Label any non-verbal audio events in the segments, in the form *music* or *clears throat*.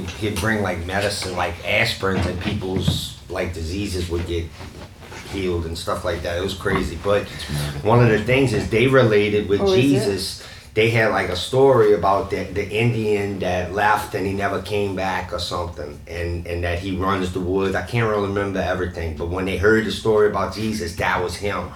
he'd bring like medicine, like aspirin, and people's like diseases would get healed and stuff like that. It was crazy. But one of the things is they related with Oh. Jesus. They had like a story about the, the Indian that left and he never came back or something, and and that he runs the woods. I can't really remember everything, but when they heard the story about Jesus, that was him.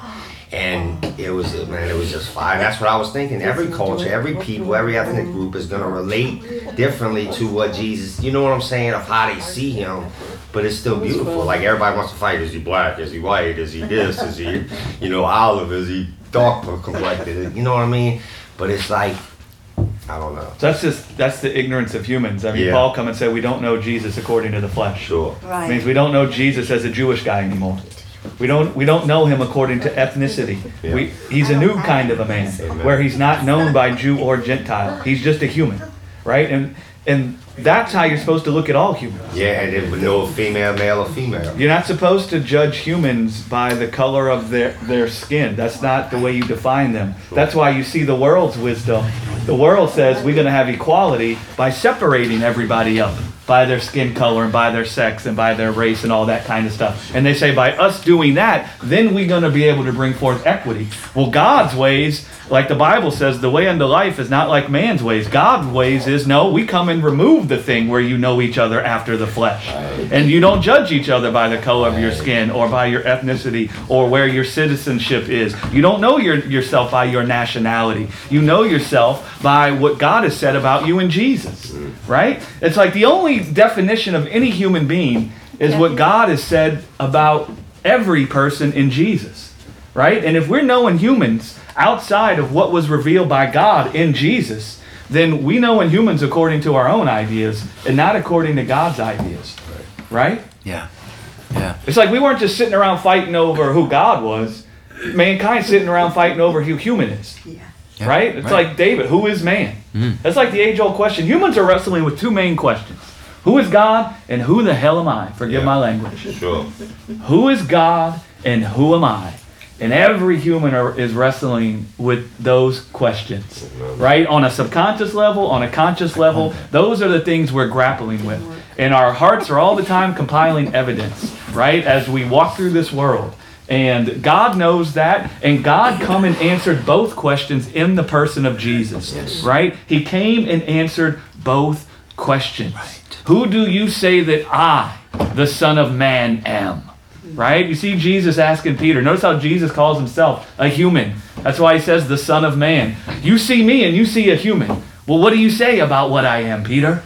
And it was man, it was just fire. That's what I was thinking. Every culture, every people, every ethnic group is gonna relate differently to what Jesus. You know what I'm saying? Of how they see him, but it's still beautiful. Like everybody wants to fight. Is he black? Is he white? Is he this? Is he, you know, olive? Is he dark complected? You know what I mean? But it's like, I don't know. So that's just that's the ignorance of humans. I mean, Yeah. Paul come and say we don't know Jesus according to the flesh. Sure. Right. means we don't know Jesus as a Jewish guy anymore. We don't we don't know him according to ethnicity. We, he's a new kind of a man where he's not known by Jew or Gentile. He's just a human, right? And and that's how you're supposed to look at all humans. Yeah, and with no female, male, or female. You're not supposed to judge humans by the color of their, their skin. That's not the way you define them. That's why you see the world's wisdom. The world says we're going to have equality by separating everybody up by their skin color and by their sex and by their race and all that kind of stuff. And they say by us doing that, then we're going to be able to bring forth equity. Well, God's ways, like the Bible says, the way unto life is not like man's ways. God's ways is no, we come and remove the thing where you know each other after the flesh. And you don't judge each other by the color of your skin or by your ethnicity or where your citizenship is. You don't know your, yourself by your nationality. You know yourself by what God has said about you in Jesus. Mm-hmm. Right? It's like the only definition of any human being is what God has said about every person in Jesus. Right? And if we're knowing humans outside of what was revealed by God in Jesus, then we know in humans according to our own ideas and not according to God's ideas. Right? Yeah. Yeah. It's like we weren't just sitting around fighting over who God was. Mankind sitting around fighting over who human is. Yeah. Yeah, right? It's right. like David, who is man? Mhm. That's like the age old question. Humans are wrestling with two main questions. Who is God and who the hell am I? Forgive Yeah. my language. Sure. Who is God and who am I? And every human are, is wrestling with those questions, right? On a subconscious level, on a conscious level, those are the things we're grappling with. And our hearts are all the time compiling evidence, right? As we walk through this world. And God knows that, and God come and answered both questions in the person of Jesus, right? He came and answered both questions. Who do you say that I, the Son of Man, am? Right? You see Jesus asking Peter. Notice how Jesus calls himself a human. That's why he says the Son of Man. You see me and you see a human. Well, what do you say about what I am, Peter?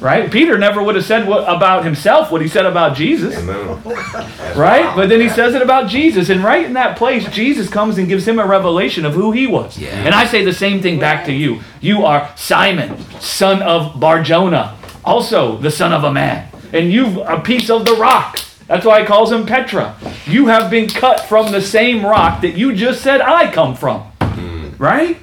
Right? Peter never would have said what, about himself what he said about Jesus. *laughs* Right? But then he says it about Jesus. And right in that place, Jesus comes and gives him a revelation of who he was. Yeah. And I say the same thing back to you. You are Simon, son of Barjona, also the son of a man. And you've a piece of the rock. That's why he calls him Petra. You have been cut from the same rock that you just said I come from. Hmm. Right?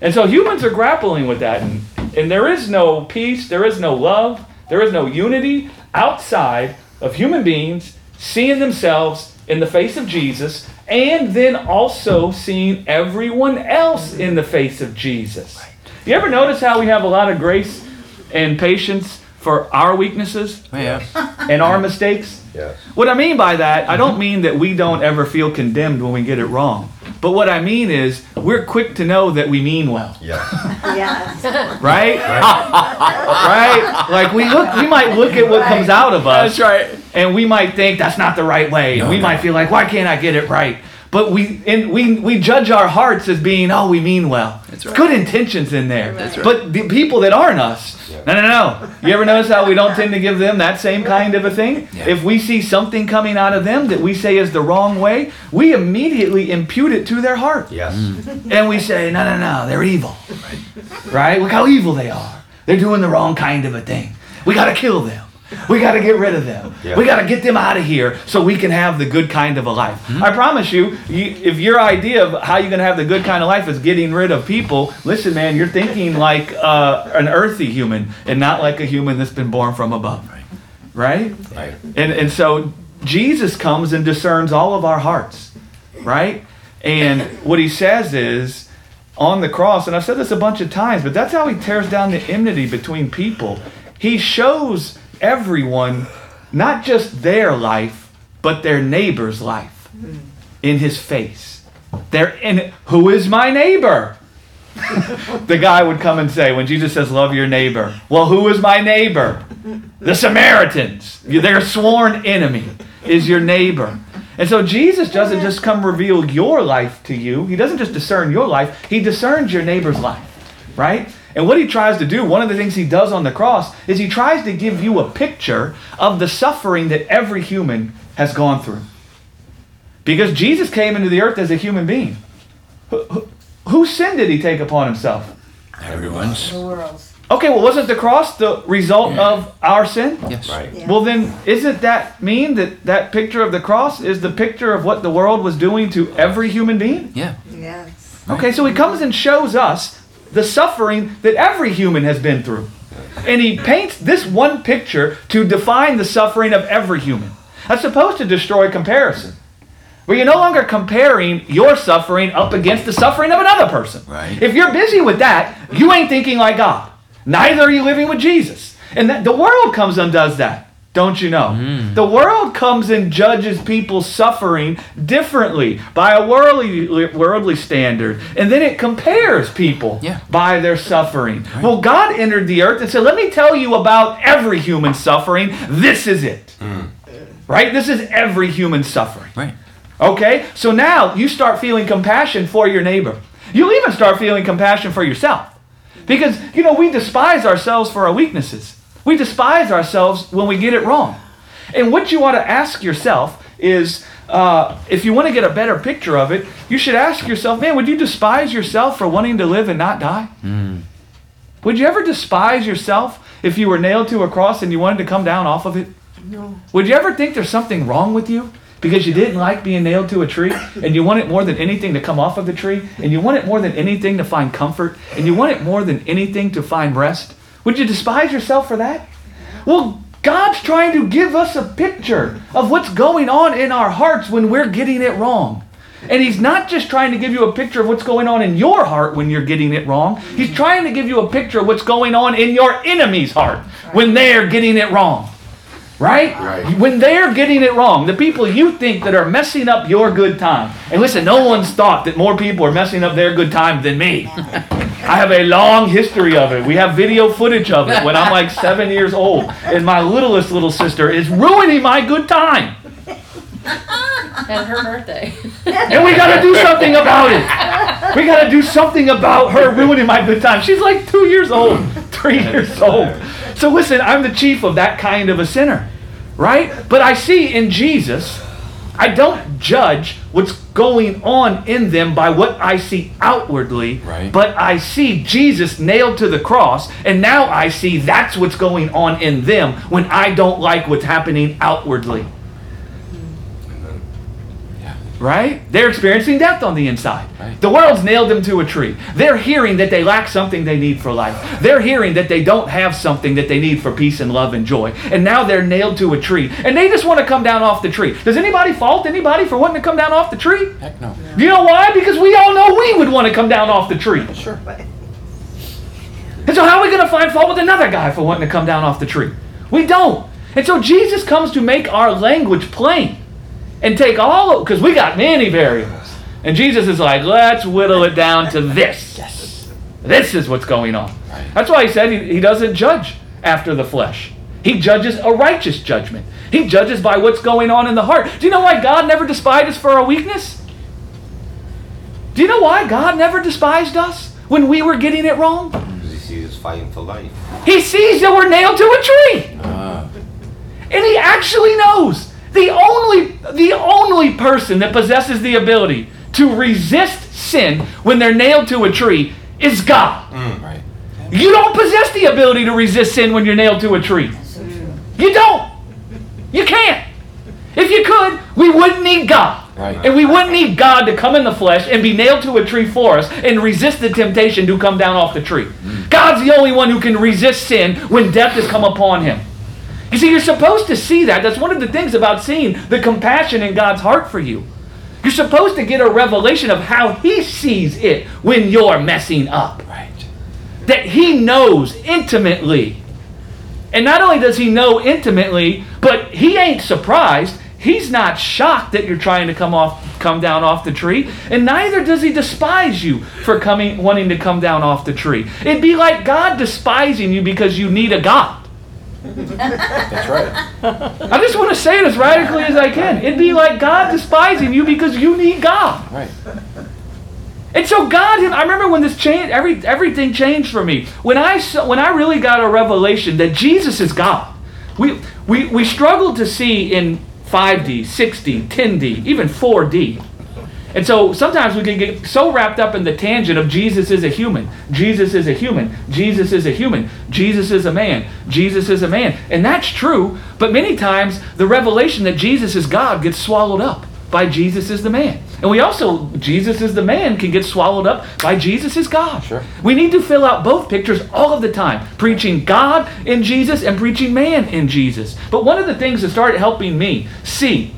And so humans are grappling with that. And, and there is no peace, there is no love, there is no unity outside of human beings seeing themselves in the face of Jesus and then also seeing everyone else in the face of Jesus. You ever notice how we have a lot of grace and patience for our weaknesses yeah. and our mistakes? Yes. What I mean by that, I don't mean that we don't ever feel condemned when we get it wrong. But what I mean is, we're quick to know that we mean well, Yes. Yes. *laughs* right? *laughs* right? Like we look, we might look at what comes out of us, That's right. and we might think that's not the right way. and we might feel like, why can't I get it right? But we and we we judge our hearts as being, oh, we mean well. That's right. Good intentions in there. That's right. But the people that aren't us, no, no, no. You ever notice how we don't tend to give them that same kind of a thing? Yeah. If we see something coming out of them that we say is the wrong way, we immediately impute it to their heart. Yes. Mm. And we say, no, no, no, they're evil. Right? Look how evil they are. They're doing the wrong kind of a thing. We got to kill them. We got to get rid of them. Yeah. We got to get them out of here so we can have the good kind of a life. I promise you, you, if your idea of how you're going to have the good kind of life is getting rid of people, listen, man, you're thinking *laughs* like uh, an earthy human and not like a human that's been born from above. Right? Right. And, and so Jesus comes and discerns all of our hearts, right? And what he says is on the cross, and I've said this a bunch of times, but that's how he tears down the enmity between people. he shows everyone not just their life, but their neighbor's life in his face. They're in who is my neighbor? *laughs* the guy would come and say when Jesus says love your neighbor. Well, who is my neighbor? The Samaritans. Their sworn enemy is your neighbor. And so Jesus doesn't just come reveal your life to you. He doesn't just discern your life. He discerns your neighbor's life, right? And what he tries to do, one of the things he does on the cross, is he tries to give you a picture of the suffering that every human has gone through. Because Jesus came into the earth as a human being. Who, who, whose sin did he take upon himself? Everyone's. The world's. Okay, well, wasn't the cross the result Yeah. of our sin? Yes. Right. Yeah. Well, then, isn't that mean that that picture of the cross is the picture of what the world was doing to every human being? Yeah. Yes. Okay, so he comes and shows us the suffering that every human has been through. And he paints this one picture to define the suffering of every human. That's supposed to destroy comparison. Where you're no longer comparing your suffering up against the suffering of another person. Right. If you're busy with that, you ain't thinking like God. Neither are you living with Jesus. And that, the world comes and does that. Don't you know? Mm. The world comes and judges people's suffering differently by a worldly, worldly standard. And then it compares people Yeah. by their suffering. Well, God entered the earth and said, Let me tell you about every human suffering. This is it. Mm. Right? This is every human suffering. Right. Okay? So now you start feeling compassion for your neighbor. You'll even start feeling compassion for yourself. Because, you know, we despise ourselves for our weaknesses. We despise ourselves when we get it wrong. And what you ought to ask yourself is uh, if you want to get a better picture of it, you should ask yourself, man, would you despise yourself for wanting to live and not die? Would you ever despise yourself if you were nailed to a cross and you wanted to come down off of it? No. Would you ever think there's something wrong with you because you didn't like being nailed to a tree and you want it more than anything to come off of the tree and you want it more than anything to find comfort and you want it more than anything to find rest? Would you despise yourself for that? Well, God's trying to give us a picture of what's going on in our hearts when we're getting it wrong. And he's not just trying to give you a picture of what's going on in your heart when you're getting it wrong. He's trying to give you a picture of what's going on in your enemy's heart when they're getting it wrong. Right? Right. When they're getting it wrong, the people you think that are messing up your good time. And listen, no one's thought that more people are messing up their good time than me. I have a long history of it. We have video footage of it when I'm like seven years old, and my littlest little sister is ruining my good time. And her birthday. And we gotta do something about it. We gotta do something about her ruining my good time. She's like two years old, three years old. So listen, I'm the chief of that kind of a sinner, right? But I see in Jesus, I don't judge what's going on in them by what I see outwardly, Right. but I see Jesus nailed to the cross, and now I see that's what's going on in them when I don't like what's happening outwardly. Right? They're experiencing death on the inside. Right. The world's nailed them to a tree. They're hearing that they lack something they need for life. They're hearing that they don't have something that they need for peace and love and joy. And now they're nailed to a tree. And they just want to come down off the tree. Does anybody fault anybody for wanting to come down off the tree? Heck no. You know why? Because we all know we would want to come down off the tree. Sure. And so, how are we going to find fault with another guy for wanting to come down off the tree? We don't. And so, Jesus comes to make our language plain and take all, because we got many variables. And Jesus is like, let's whittle it down to this. Yes. This is what's going on. Right. That's why he said he, he doesn't judge after the flesh. He judges a righteous judgment. He judges by what's going on in the heart. Do you know why God never despised us for our weakness? Do you know why God never despised us when we were getting it wrong? Because he sees us fighting for life. He sees that we're nailed to a tree. Ah. And he actually knows the only the only person that possesses the ability to resist sin when they're nailed to a tree is God. Mm, right. You don't possess the ability to resist sin when you're nailed to a tree. You don't. You can't. If you could, we wouldn't need God. Right. And we wouldn't need God to come in the flesh and be nailed to a tree for us and resist the temptation to come down off the tree. Mm. God's the only one who can resist sin when death has come upon him. You see, you're supposed to see that. That's one of the things about seeing the compassion in God's heart for you. You're supposed to get a revelation of how He sees it when you're messing up Right. that he knows intimately And not only does he know intimately, but he ain't surprised. He's not shocked that you're trying to come off come down off the tree, and neither does he despise you for coming wanting to come down off the tree. It'd be like God despising you because you need a God. That's right. I just want to say it as radically as I can. It'd be like God despising you because you need God. Right. And so God, I remember when this changed, every everything changed for me. When I saw, when I really got a revelation that Jesus is God. We we we struggled to see in 5D, 6D, 10D, even 4D. And so sometimes we can get so wrapped up in the tangent of Jesus is a human, Jesus is a human, Jesus is a human, Jesus is a man, Jesus is a man. And that's true, but many times the revelation that Jesus is God gets swallowed up by Jesus is the man. And we also, Jesus is the man can get swallowed up by Jesus is God. Sure. We need to fill out both pictures all of the time, preaching God in Jesus and preaching man in Jesus. But one of the things that started helping me see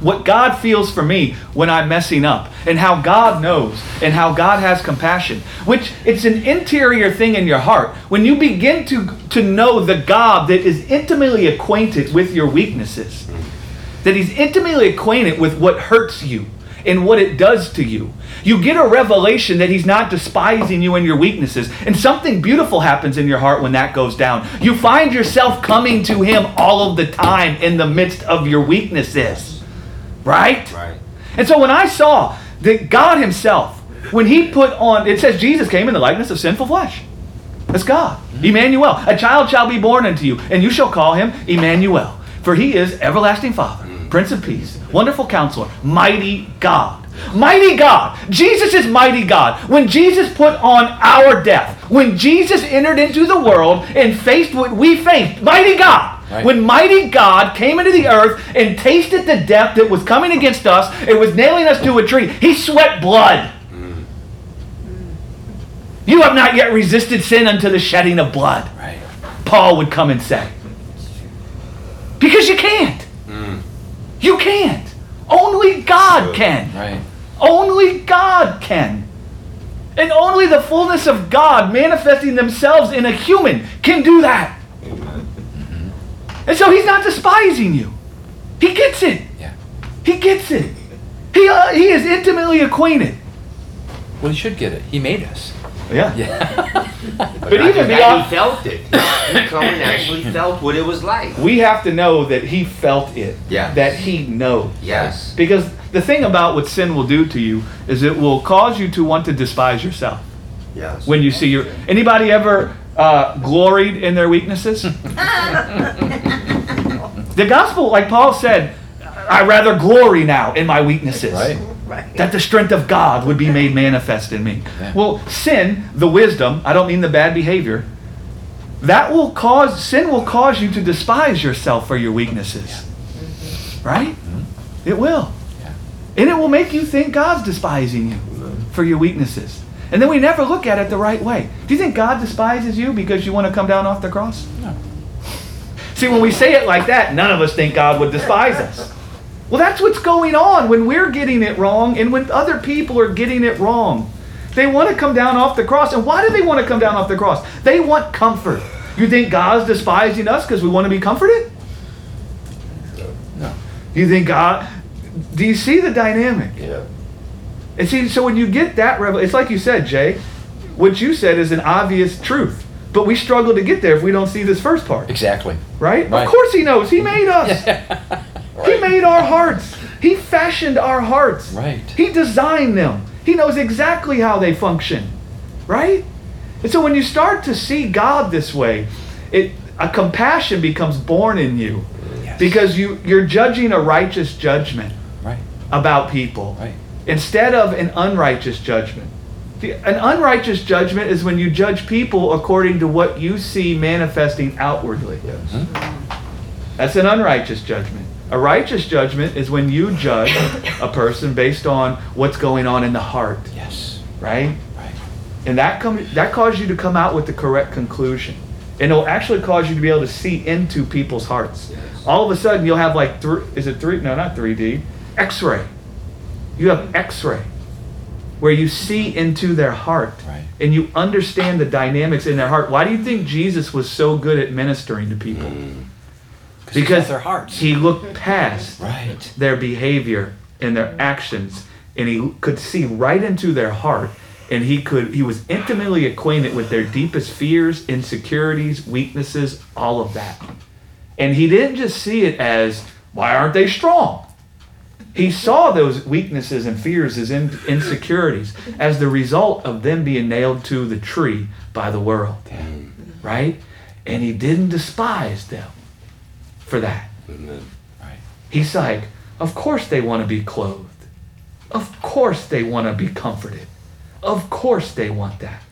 what God feels for me when I'm messing up and how God knows and how God has compassion, which it's an interior thing in your heart. When you begin to, to know the God that is intimately acquainted with your weaknesses, that he's intimately acquainted with what hurts you and what it does to you. You get a revelation that he's not despising you and your weaknesses. And something beautiful happens in your heart when that goes down. You find yourself coming to him all of the time in the midst of your weaknesses. Right? Right. And so when I saw that God himself, when he put on, it says Jesus came in the likeness of sinful flesh. That's God. Mm-hmm. Emmanuel. A child shall be born unto you, and you shall call him Emmanuel. For he is everlasting Father, mm. Prince of Peace, wonderful counselor, mighty God. Mighty God. Jesus is mighty God. When Jesus put on our death, when Jesus entered into the world and faced what we faced, mighty God. Right. When mighty God came into the earth and tasted the death that was coming against us, it was nailing us to a tree. He sweat blood. Mm. You have not yet resisted sin unto the shedding of blood. Right. Paul would come and say. Because you can't. Mm. You can't. Only God can. Right. Only God can. And only the fullness of God manifesting themselves in a human can do that. And so he's not despising you. He gets it. Yeah. He gets it. He, uh, he is intimately acquainted. Well, he should get it. He made us. Yeah. Yeah. *laughs* But, even just beyond- he felt it. He come and actually *laughs* felt what it was like. We have to know that he felt it. Yeah. That he knows. Yes. Because the thing about what sin will do to you is it will cause you to want to despise yourself. Yes. When you see your anybody ever uh, gloried in their weaknesses? *laughs* the gospel, like Paul said, I rather glory now in my weaknesses. Right. That the strength of God would be made manifest in me. Yeah. Well, sin, the wisdom, I don't mean the bad behavior, that will cause, sin will cause you to despise yourself for your weaknesses. Right? It will. Yeah. And it will make you think God's despising you for your weaknesses. And then we never look at it the right way. Do you think God despises you because you want to come down off the cross? No. See, when we say it like that, none of us think God would despise us. Well, that's what's going on when we're getting it wrong and when other people are getting it wrong. They want to come down off the cross. And why do they want to come down off the cross? They want comfort. You think God's despising us because we want to be comforted? No. Do you think God. Do you see the dynamic? Yeah. And see, so when you get that revelation, it's like you said, Jay. What you said is an obvious truth, but we struggle to get there if we don't see this first part, Exactly. right? Right. Of course, He knows. He made us. *laughs* He made our hearts. He fashioned our hearts. Right. He designed them. He knows exactly how they function, right? And so when you start to see God this way, it a compassion becomes born in you Yes. because you you're judging a righteous judgment Right. about people Right. Instead of an unrighteous judgment. The, an unrighteous judgment is when you judge people according to what you see manifesting outwardly. Yes. Hmm. That's an unrighteous judgment. A righteous judgment is when you judge a person based on what's going on in the heart, Yes. right? Right. And that come, that causes you to come out with the correct conclusion. And it'll actually cause you to be able to see into people's hearts. Yes. All of a sudden, you'll have like three. Is it three? No, not 3D. X-ray. You have X-ray, where you see into their heart Right. and you understand the dynamics in their heart. Why do you think Jesus was so good at ministering to people? Mm. he Because their hearts. he looked past right. their behavior and their actions and he could see right into their heart and he could he was intimately acquainted with their deepest fears insecurities weaknesses all of that and he didn't just see it as why aren't they strong he saw those weaknesses and fears as in, insecurities as the result of them being nailed to the tree by the world right and he didn't despise them for that Right. He's like, of course they want to be clothed. Of course they want to be comforted. Of course they want that.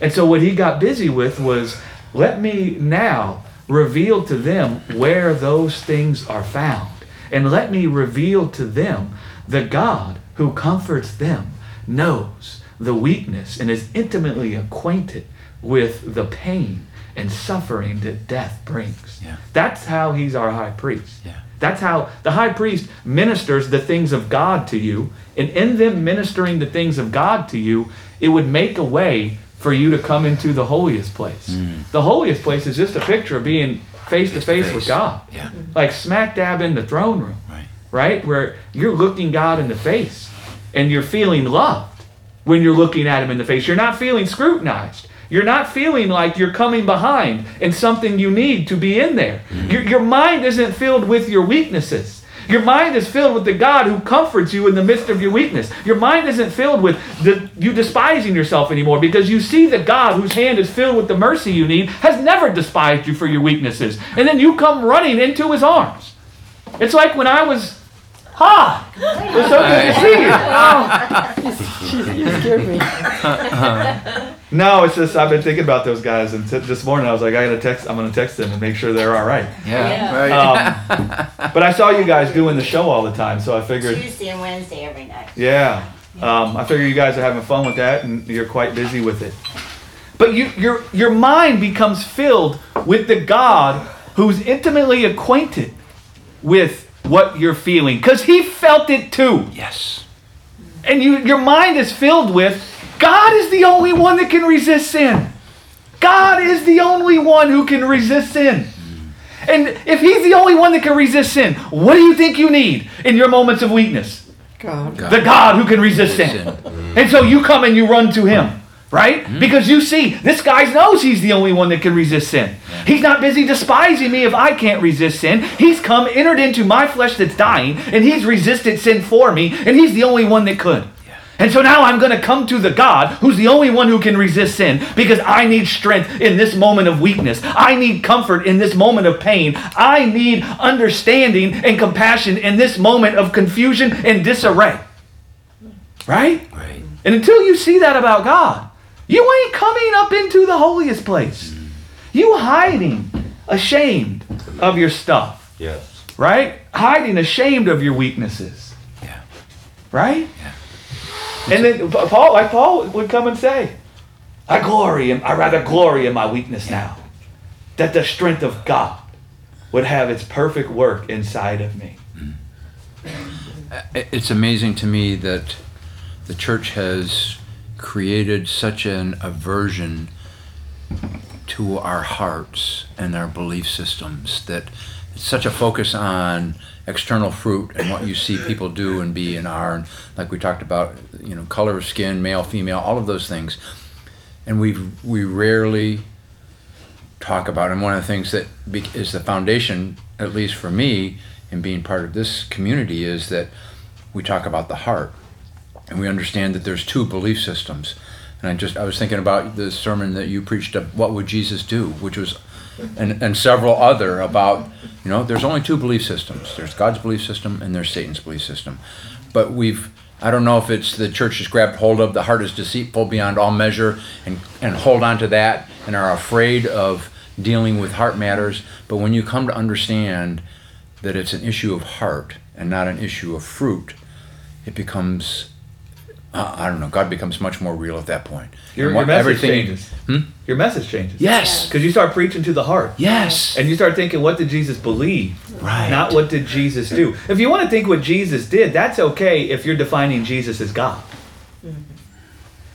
And so what he got busy with was, let me now reveal to them where those things are found. And let me reveal to them the God who comforts them, knows the weakness, and is intimately acquainted with the pain and suffering that death brings. Yeah. That's how he's our high priest. Yeah. That's how the high priest ministers the things of God to you. And in them ministering the things of God to you, it would make a way for you to come into the holiest place. Mm. The holiest place is just a picture of being face to face with God. Yeah. Like smack dab in the throne room, Right. right? Where you're looking God in the face and you're feeling loved when you're looking at Him in the face. You're not feeling scrutinized. You're not feeling like you're coming behind and something you need to be in there. Mm-hmm. Your, your mind isn't filled with your weaknesses. Your mind is filled with the God who comforts you in the midst of your weakness. Your mind isn't filled with the, you despising yourself anymore because you see that God, whose hand is filled with the mercy you need, has never despised you for your weaknesses. And then you come running into his arms. It's like when I was, ha! It's so good to see you. You scared me. No, it's just I've been thinking about those guys, and t- this morning I was like, I gotta text. I'm gonna text them and make sure they're all right. Yeah. Yeah. Right. Um, *laughs* but I saw you guys doing the show all the time, so I figured, Tuesday and Wednesday every night. yeah, um, I figure you guys are having fun with that, and you're quite busy with it. But you, your your mind becomes filled with the God who's intimately acquainted with what you're feeling, because He felt it too. yes. and you your mind is filled with God is the only one that can resist sin. God is the only one who can resist sin. And if he's the only one that can resist sin, what do you think you need in your moments of weakness? God. The God who can resist sin. And so you come and you run to him, right? Mm-hmm. Because you see, this guy knows he's the only one that can resist sin. He's not busy despising me if I can't resist sin. He's come, entered into my flesh that's dying, and he's resisted sin for me, and he's the only one that could. And so now I'm going to come to the God who's the only one who can resist sin because I need strength in this moment of weakness. I need comfort in this moment of pain. I need understanding and compassion in this moment of confusion and disarray. Right? Right. And until you see that about God, you ain't coming up into the holiest place. You hiding, ashamed of your stuff, Yes. right? Hiding, ashamed of your weaknesses, Yeah. right? And then Paul, like Paul would come and say, I glory in, I rather glory in my weakness now, that the strength of God would have its perfect work inside of me. Mm. It's amazing to me that the church has created such an aversion to our hearts and our belief systems that it's such a focus on external fruit and what you see people do and be and are. And like we talked about you know color of skin male female all of those things. And we we rarely talk about and one of the things that is the foundation at least for me in being part of this community is that we talk about the heart and we understand that there's two belief systems. And i just i was thinking about the sermon that you preached what would jesus do which was and, and several other about you know there's only two belief systems. There's god's belief system and there's satan's belief system. But we've i don't know if it's the church has grabbed hold of the heart is deceitful beyond all measure and and hold on to that and are afraid of dealing with heart matters. But when you come to understand that it's an issue of heart and not an issue of fruit it becomes uh, I don't know. God becomes much more real at that point. Your, And your message everything- changes. Hmm? Your message changes. Yes. Because you start preaching to the heart. Yes. And you start thinking, what did Jesus believe? Right. Not what did Jesus do. If you want to think what Jesus did, that's okay if you're defining Jesus as God.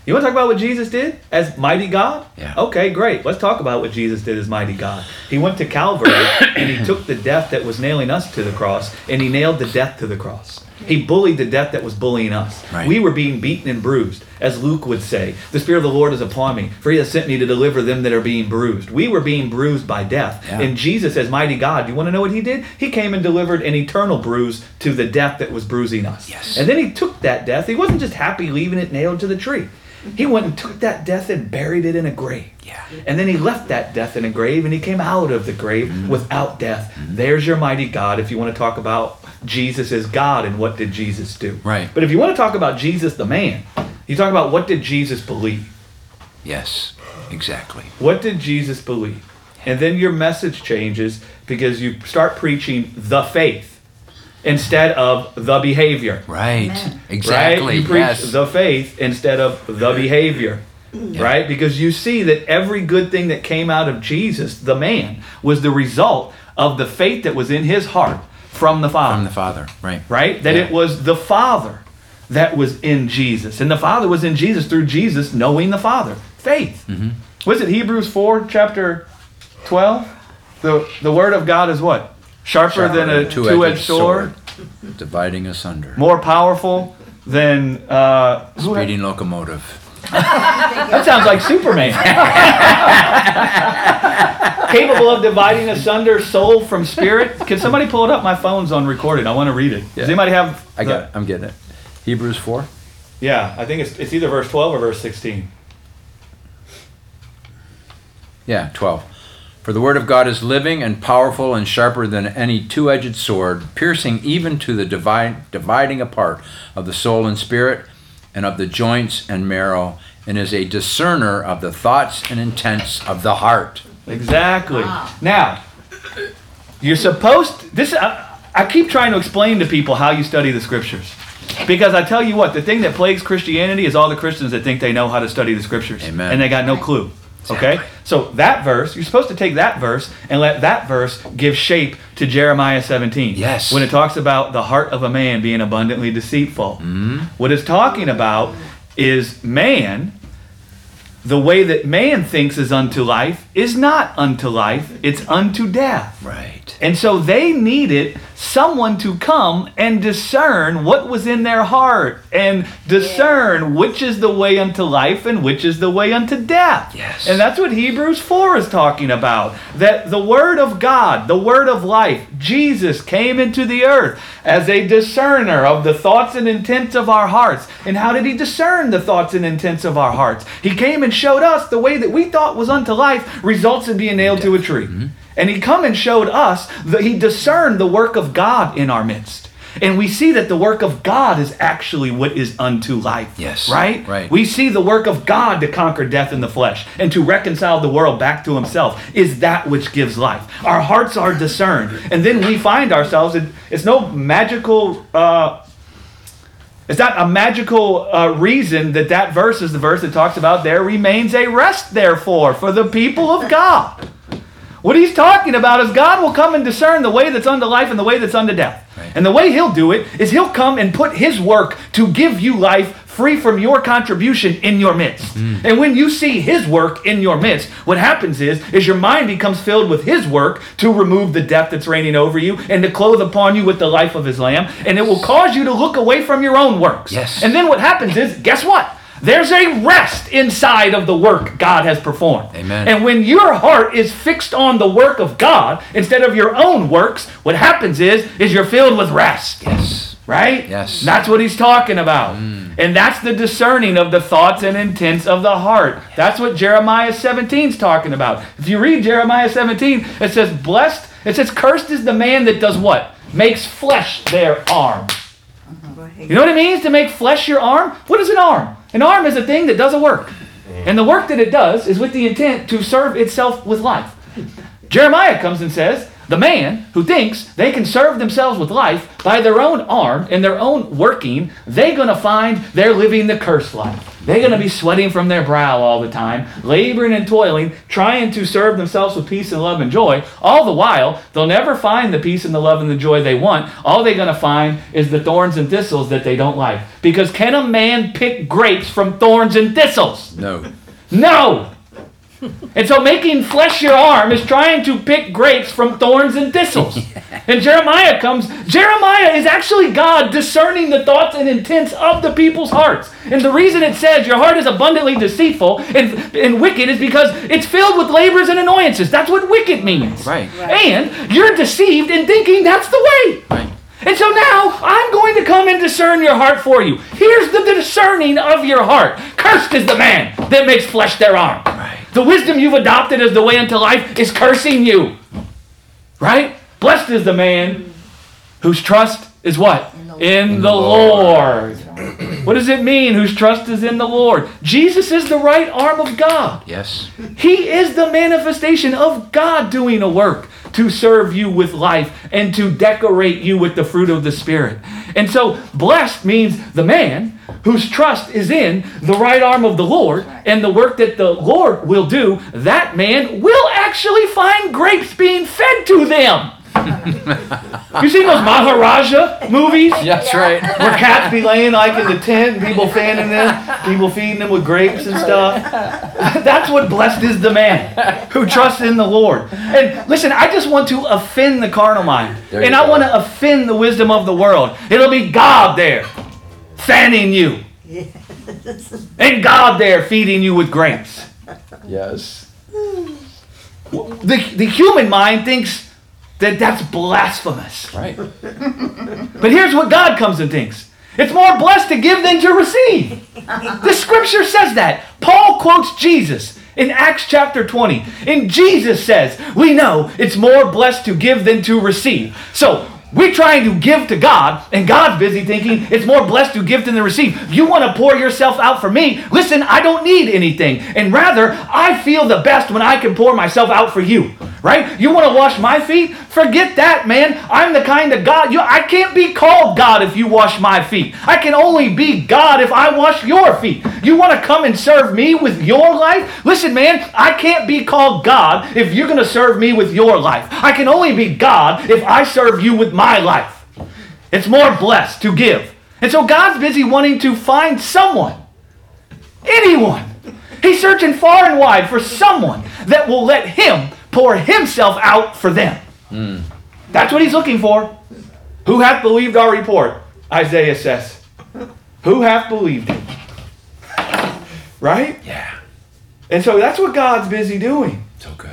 You want to talk about what Jesus did as mighty God? Yeah. Okay, great. Let's talk about what Jesus did as mighty God. He went to Calvary and he *coughs* took the death that was nailing us to the cross and he nailed the death to the cross. He bullied the death that was bullying us. Right. We were being beaten and bruised, as Luke would say. The Spirit of the Lord is upon me, for he has sent me to deliver them that are being bruised. We were being bruised by death. Yeah. And Jesus, as mighty God, you want to know what he did? He came and delivered an eternal bruise to the death that was bruising us. Yes. And then he took that death. He wasn't just happy leaving it nailed to the tree. He went and took that death and buried it in a grave. Yeah. And then he left that death in a grave and he came out of the grave Mm-hmm. without death. There's your mighty God if you want to talk about Jesus as God and what did Jesus do. Right. But if you want to talk about Jesus the man, you talk about what did Jesus believe? Yes, exactly. What did Jesus believe? And then your message changes because you start preaching the faith instead of the behavior. Right. Amen. Exactly. Right? You preach yes. the faith instead of the behavior. Right? Because you see that every good thing that came out of Jesus, the man, was the result of the faith that was in his heart from the Father. From the Father. Right. right? That Yeah. it was the Father that was in Jesus. And the Father was in Jesus through Jesus knowing the Father. Faith. Mm-hmm. Was it Hebrews 4, chapter 12? The, the Word of God is what? Sharper, than a Two-edged two sword, Dividing asunder. more powerful than. Uh, who had- Speeding locomotive. *laughs* that sounds like Superman. *laughs* Capable of dividing asunder soul from spirit. Can somebody pull it up? My phone's on recorded. I want to read it. Does anybody have? I the- got it. I'm getting it. Hebrews 4. Yeah, I think it's, it's either verse 12 or verse 16. Yeah, 12. For the word of God is living and powerful and sharper than any two edged sword, piercing even to the divide, dividing apart of the soul and spirit, and of the joints and marrow, and is a discerner of the thoughts and intents of the heart. Exactly. Wow. Now, you're supposed this I, I keep trying to explain to people how you study the scriptures. Because I tell you what, the thing that plagues Christianity is all the Christians that think they know how to study the scriptures. Amen. And they got no clue. Okay? So that verse, you're supposed to take that verse and let that verse give shape to Jeremiah 17. Yes. When it talks about the heart of a man being abundantly deceitful. Mm-hmm. What it's talking about is man the way that man thinks is unto life is not unto life, it's unto death. Right. And so they needed someone to come and discern what was in their heart and discern which is the way unto life and which is the way unto death. Yes. And that's what Hebrews 4 is talking about. That the Word of God, the Word of life, Jesus came into the earth as a discerner of the thoughts and intents of our hearts. And how did he discern the thoughts and intents of our hearts? He came and showed us the way that we thought was unto life results in being nailed to a tree. And he come and showed us that he discerned the work of God in our midst. And we see that the work of God is actually what is unto life. Yes. Right? Right. We see the work of God to conquer death in the flesh and to reconcile the world back to himself is that which gives life. Our hearts are discerned. And then we find ourselves, in, it's no magical, uh, it's not a magical uh, reason that that verse is the verse that talks about there remains a rest therefore for the people of God. What he's talking about is God will come and discern the way that's unto life and the way that's unto death. Right. And the way he'll do it is he'll come and put his work to give you life free from your contribution in your midst. Mm. And when you see his work in your midst, what happens is is your mind becomes filled with his work to remove the death that's reigning over you and to clothe upon you with the life of his lamb, and it will cause you to look away from your own works. Yes. And then what happens is, guess what? There's a rest inside of the work God has performed. Amen. And when your heart is fixed on the work of God instead of your own works, what happens is is you're filled with rest. Yes. Right? Yes. That's what he's talking about. Mm. And that's the discerning of the thoughts and intents of the heart. That's what Jeremiah 17 is talking about. If you read Jeremiah 17, it says, Blessed, it says, Cursed is the man that does what? Makes flesh their arm. You know what it means to make flesh your arm? What is an arm? An arm is a thing that does a work. Mm. And the work that it does is with the intent to serve itself with life. Jeremiah comes and says, The man who thinks they can serve themselves with life by their own arm and their own working, they're going to find they're living the cursed life. They're going to be sweating from their brow all the time, laboring and toiling, trying to serve themselves with peace and love and joy. All the while, they'll never find the peace and the love and the joy they want. All they're going to find is the thorns and thistles that they don't like. Because can a man pick grapes from thorns and thistles? No. No! *laughs* And so making flesh your arm is trying to pick grapes from thorns and thistles. *laughs* And Jeremiah comes, Jeremiah is actually God discerning the thoughts and intents of the people's hearts. And the reason it says your heart is abundantly deceitful and, and wicked is because it's filled with labors and annoyances. That's what wicked means. Right. And you're deceived in thinking that's the way. Right. And so now I'm going to come and discern your heart for you. Here's the discerning of your heart. Cursed is the man that makes flesh their arm. Right. The wisdom you've adopted as the way into life is cursing you. Right? Blessed is the man whose trust is what? In the Lord. What does it mean whose trust is in the Lord? Jesus is the right arm of God. Yes. He is the manifestation of God doing a work to serve you with life and to decorate you with the fruit of the Spirit. And so, blessed means the man whose trust is in the right arm of the Lord and the work that the Lord will do, that man will actually find grapes being fed to them. *laughs* you seen those Maharaja movies? *laughs* That's right. Where cats be laying like in the tent and people fanning them, people feeding them with grapes and stuff. *laughs* That's what blessed is the man who trusts in the Lord. And listen, I just want to offend the carnal mind. There And you I go. want to offend the wisdom of the world. It'll be God there fanning you. And God there feeding you with grapes. Yes. The, the human mind thinks that that's blasphemous. Right. But here's what God comes and thinks. It's more blessed to give than to receive. The scripture says that. Paul quotes Jesus in Acts chapter 20. And Jesus says, we know it's more blessed to give than to receive. So we're trying to give to God, and God's busy thinking it's more blessed to give than to receive. You want to pour yourself out for me? Listen, I don't need anything. And rather, I feel the best when I can pour myself out for you. Right? You want to wash my feet? Forget that, man. I'm the kind of God. You, I can't be called God if you wash my feet. I can only be God if I wash your feet. You want to come and serve me with your life? Listen, man, I can't be called God if you're going to serve me with your life. I can only be God if I serve you with my life. It's more blessed to give. And so God's busy wanting to find someone, anyone. He's searching far and wide for someone that will let him pour himself out for them. Mm. That's what he's looking for. Who hath believed our report? Isaiah says. Who hath believed it? *laughs* Right? Yeah. And so that's what God's busy doing. So good.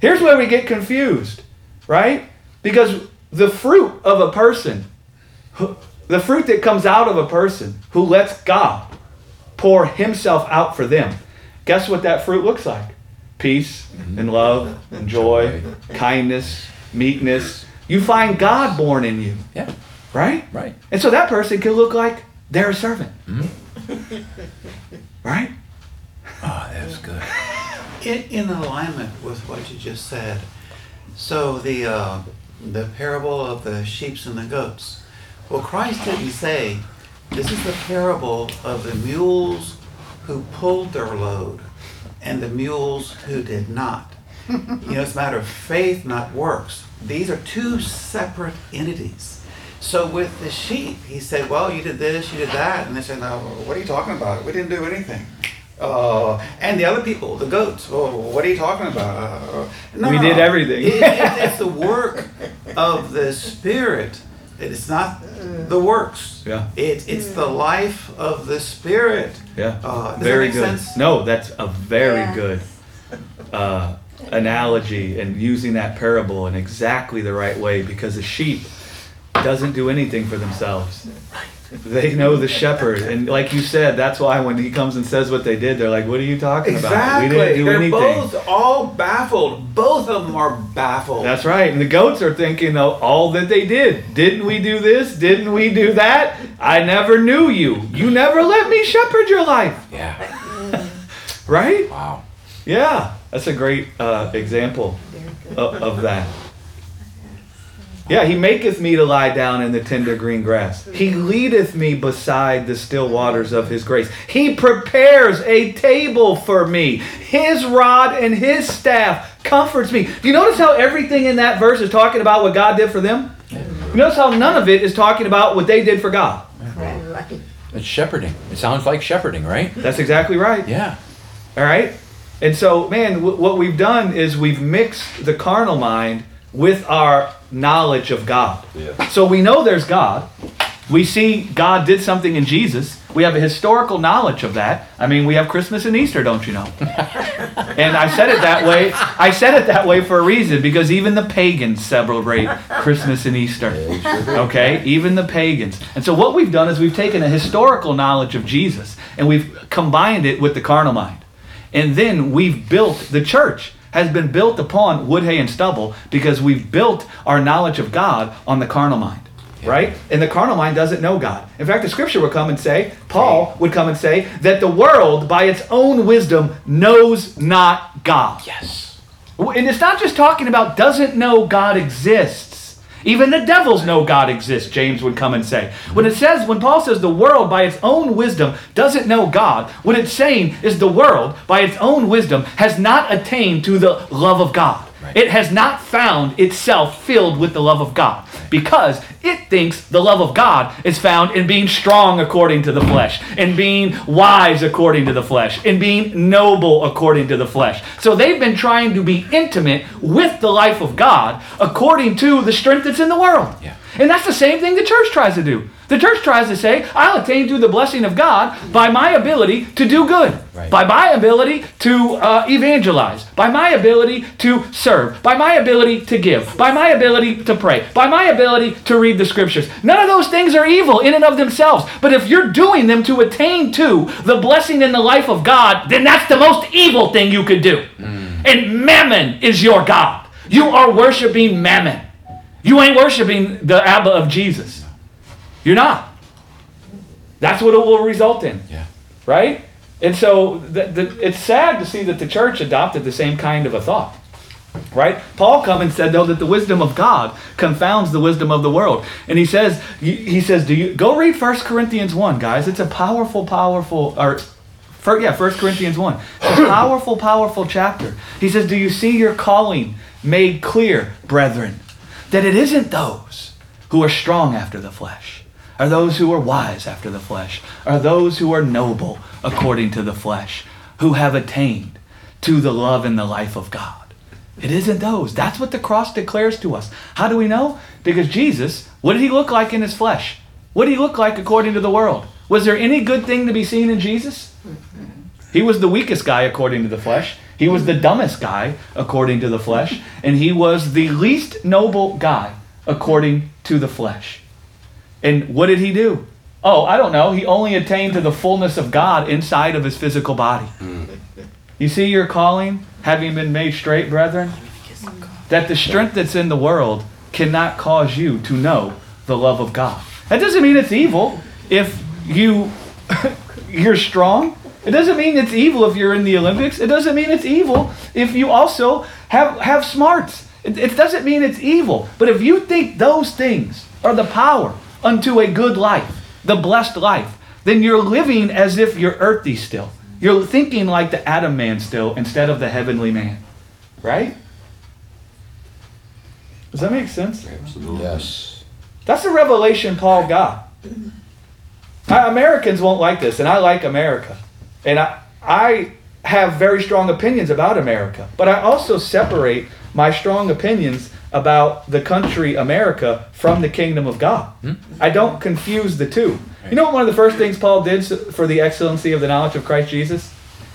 Here's where we get confused, right? Because the fruit of a person, the fruit that comes out of a person who lets God pour himself out for them, guess what that fruit looks like? Peace mm-hmm. and love and joy, kindness, meekness. You find God born in you, Yeah. right? Right. And so that person can look like they're a servant. Mm-hmm. right? Oh, that's good. *laughs* In, in alignment with what you just said, so the uh, the parable of the sheep and the goats. Well, Christ didn't say this is the parable of the mules who pulled their load and the mules who did not. You know, it's a matter of faith, not works. These are two separate entities. So with the sheep, he said, "Well, you did this, you did that," and they said, "No, what are you talking about? We didn't do anything." Uh, and the other people, the goats, oh, what are you talking about? Uh, no, We did everything. It- it- it's the work of the Spirit. It's not the works. Yeah. It, it's the life of the Spirit. Yeah. Uh, does that very make good. sense? No, that's a very Yes. good uh, analogy and using that parable in exactly the right way because the sheep doesn't do anything for themselves. They know the shepherd, and like you said, that's why when he comes and says what they did, they're like, "What are you talking about? Exactly. We didn't do They're anything." both all baffled. Both of them are baffled. That's right. And the goats are thinking of all that they did. Didn't we do this? Didn't we do that? I never knew you. You never let me shepherd your life. Yeah. *laughs* Right? Wow. Yeah. That's a great uh, example of, of that. Yeah, he maketh me to lie down in the tender green grass. He leadeth me beside the still waters of his grace. He prepares a table for me. His rod and his staff comforts me. Do you notice how everything in that verse is talking about what God did for them? You notice how none of it is talking about what they did for God. It's shepherding. It sounds like shepherding, right? That's exactly right. Yeah. All right? And so, man, w- what we've done is we've mixed the carnal mind with our knowledge of God. So we know there's God. We see God did something in Jesus. We have a historical knowledge of that. I mean, we have Christmas and Easter, don't you know? *laughs* and I said it that way. I said it that way for a reason because even the pagans celebrate Christmas and Easter. Okay? Even the pagans. And so what we've done is we've taken a historical knowledge of Jesus and we've combined it with the carnal mind. And then we've built the church has been built upon wood, hay, and stubble because we've built our knowledge of God on the carnal mind. Right? And the carnal mind doesn't know God. In fact, the scripture would come and say, Paul would come and say, that the world by its own wisdom knows not God. Yes. And it's not just talking about doesn't know God exists. Even the devils know God exists, James would come and say. When it says, when Paul says the world by its own wisdom doesn't know God, what it's saying is the world by its own wisdom has not attained to the love of God. Right. It has not found itself filled with the love of God because it thinks the love of God is found in being strong according to the flesh, in being wise according to the flesh, in being noble according to the flesh. So they've been trying to be intimate with the life of God according to the strength that's in the world. Yeah. And that's the same thing the church tries to do. The church tries to say, I'll attain to the blessing of God by my ability to do good, Right. by my ability to uh, evangelize, by my ability to serve, by my ability to give, by my ability to pray, by my ability to read the scriptures. None of those things are evil in and of themselves. But if you're doing them to attain to the blessing in the life of God, then that's the most evil thing you could do. And mammon is your God. You are worshiping mammon. You ain't worshiping the Abba of Jesus. You're not. That's what it will result in, Yeah. right? And so the, the, it's sad to see that the church adopted the same kind of a thought. Right? Paul come and said though that the wisdom of God confounds the wisdom of the world. And he says he says do you go read 1 Corinthians 1 guys. It's a powerful powerful or for, yeah, 1 Corinthians 1. It's a powerful, powerful chapter. He says, Do you see your calling made clear, brethren? That it isn't those who are strong after the flesh, are those who are wise after the flesh, are those who are noble according to the flesh, who have attained to the love and the life of God. It isn't those. That's what the cross declares to us. How do we know? Because Jesus, what did he look like in his flesh? What did he look like according to the world? Was there any good thing to be seen in Jesus? He was the weakest guy according to the flesh. He was the dumbest guy according to the flesh. *laughs* And he was the least noble guy according to the flesh. And what did he do? Oh, I don't know. He only attained to the fullness of God inside of his physical body. Hmm. You see your calling, having been made straight, brethren? That the strength that's in the world cannot cause you to know the love of God. That doesn't mean it's evil if you *laughs* you're strong. It doesn't mean it's evil if you're in the Olympics. It doesn't mean it's evil if you also have have smarts. It, it doesn't mean it's evil. But if you think those things are the power unto a good life, the blessed life, then you're living as if you're earthy still. You're thinking like the Adam man still instead of the heavenly man. Right? Does that make sense? Absolutely. Yes. That's the revelation Paul got. Americans won't like this, and I like America. And I, I have very strong opinions about America, but I also separate my strong opinions about the country America from the kingdom of God. Hmm? I don't confuse the two. You know what one of the first things Paul did for the excellency of the knowledge of Christ Jesus?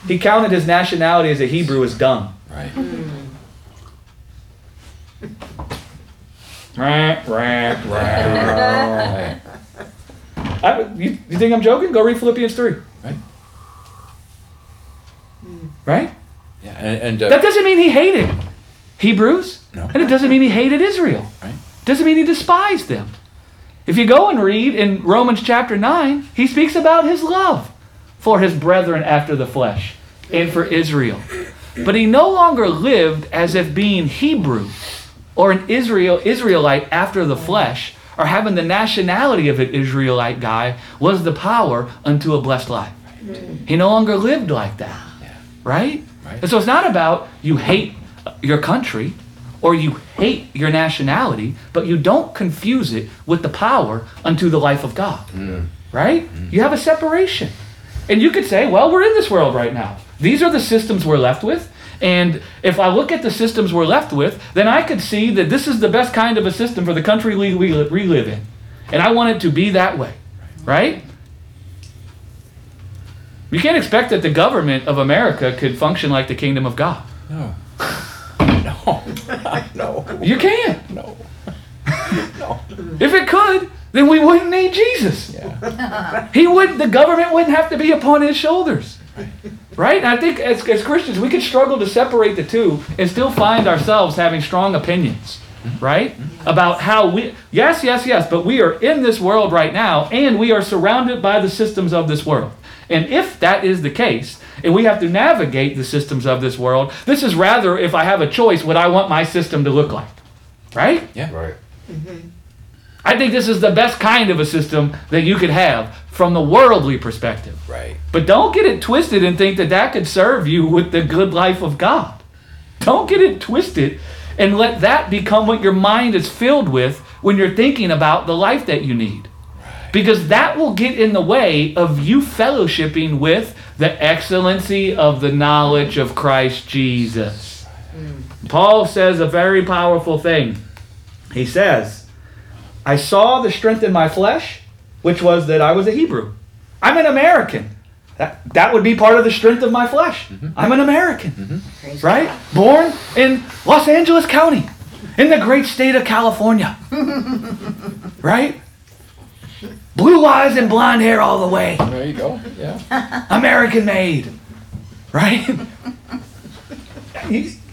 He counted his nationality as a Hebrew as dumb. Right. Rah, rah, rah. Right. I, you, you think I'm joking? Go read Philippians 3. Right. Yeah. And, and uh, That doesn't mean he hated Hebrews. No. And it doesn't mean he hated Israel. Right. Doesn't mean he despised them. If you go and read in Romans chapter 9, he speaks about his love for his brethren after the flesh and for Israel. But he no longer lived as if being Hebrew or an Israel Israelite after the flesh or having the nationality of an Israelite guy was the power unto a blessed life. He no longer lived like that. Right? Right. And so it's not about you hate your country or you hate your nationality, but you don't confuse it with the power unto the life of God. Mm. Right? Mm. You have a separation. And you could say, well, we're in this world right now. These are the systems we're left with. And if I look at the systems we're left with, then I could see that this is the best kind of a system for the country we, we, we live in. And I want it to be that way. Right? You can't expect that the government of America could function like the kingdom of God. No. *laughs* No. *laughs* no. You can't. No. *laughs* No. If it could, then we wouldn't need Jesus. Yeah. He would the government wouldn't have to be upon his shoulders. Right? And I think as, as Christians, we could struggle to separate the two and still find ourselves having strong opinions, mm-hmm. right? Mm-hmm. About how we, yes, yes, yes, but we are in this world right now and we are surrounded by the systems of this world. And if that is the case, and we have to navigate the systems of this world, this is rather, if I have a choice, what I want my system to look like, right? Yeah. Right. I think this is the best kind of a system that you could have from the worldly perspective. Right. But don't get it twisted and think that that could serve you with the good life of God. Don't get it twisted and let that become what your mind is filled with when you're thinking about the life that you need. Because that will get in the way of you fellowshipping with the excellency of the knowledge of Christ Jesus. Mm. Paul says a very powerful thing. He says, I saw the strength in my flesh, which was that I was a Hebrew. I'm an American. That, that would be part of the strength of my flesh. Mm-hmm. I'm an American, mm-hmm. right? Born in Los Angeles County, in the great state of California, *laughs* right? Blue eyes and blonde hair all the way. There you go. Yeah. *laughs* American made, right?